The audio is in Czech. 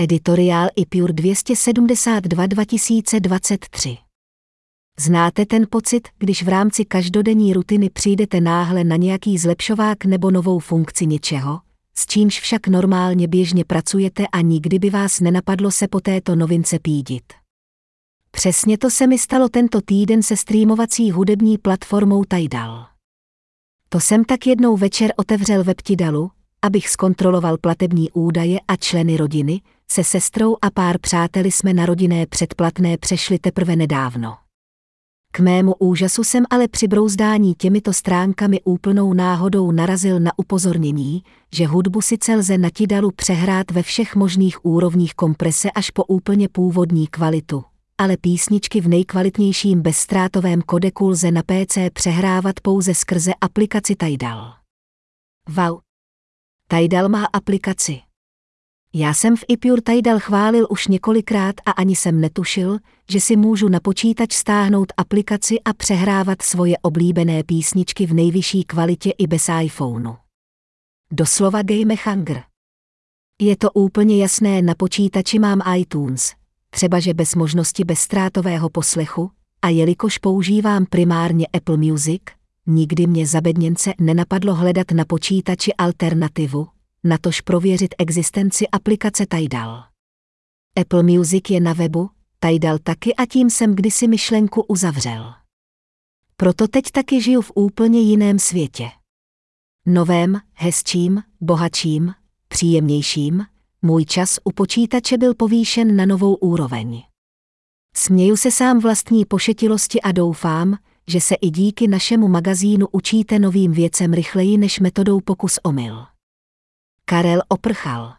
Editoriál IPUR 272 2023 Znáte ten pocit, když v rámci každodenní rutiny přijdete náhle na nějaký zlepšovák nebo novou funkci něčeho, s čímž však normálně běžně pracujete a nikdy by vás nenapadlo se po této novince pídit. Přesně to se mi stalo tento týden se streamovací hudební platformou Tidal. To jsem tak jednou večer otevřel web Tidalu, abych zkontroloval platební údaje a členy rodiny, se sestrou a pár přáteli jsme na rodinné předplatné přešli teprve nedávno. K mému úžasu jsem ale při brouzdání těmito stránkami úplnou náhodou narazil na upozornění, že hudbu sice lze na Tidalu přehrát ve všech možných úrovních komprese až po úplně původní kvalitu, ale písničky v nejkvalitnějším bezstrátovém kodeku lze na PC přehrávat pouze skrze aplikaci Tidal. Wow! Tidal má aplikaci. Já jsem v iPure Tidal chválil už několikrát a ani jsem netušil, že si můžu na počítač stáhnout aplikaci a přehrávat svoje oblíbené písničky v nejvyšší kvalitě i bez iPhoneu. Doslova game hunger. Je to úplně jasné, na počítači mám iTunes, třeba že bez možnosti bezstrátového poslechu, a jelikož používám primárně Apple Music, nikdy mě za bedněnce nenapadlo hledat na počítači alternativu, natož prověřit existenci aplikace Tidal. Apple Music je na webu, Tidal taky a tím jsem kdysi myšlenku uzavřel. Proto teď taky žiju v úplně jiném světě. Novém, hezčím, bohatším, příjemnějším, můj čas u počítače byl povýšen na novou úroveň. Směju se sám vlastní pošetilosti a doufám, že se i díky našemu magazínu učíte novým věcem rychleji než metodou pokus omyl. Karel Oprchal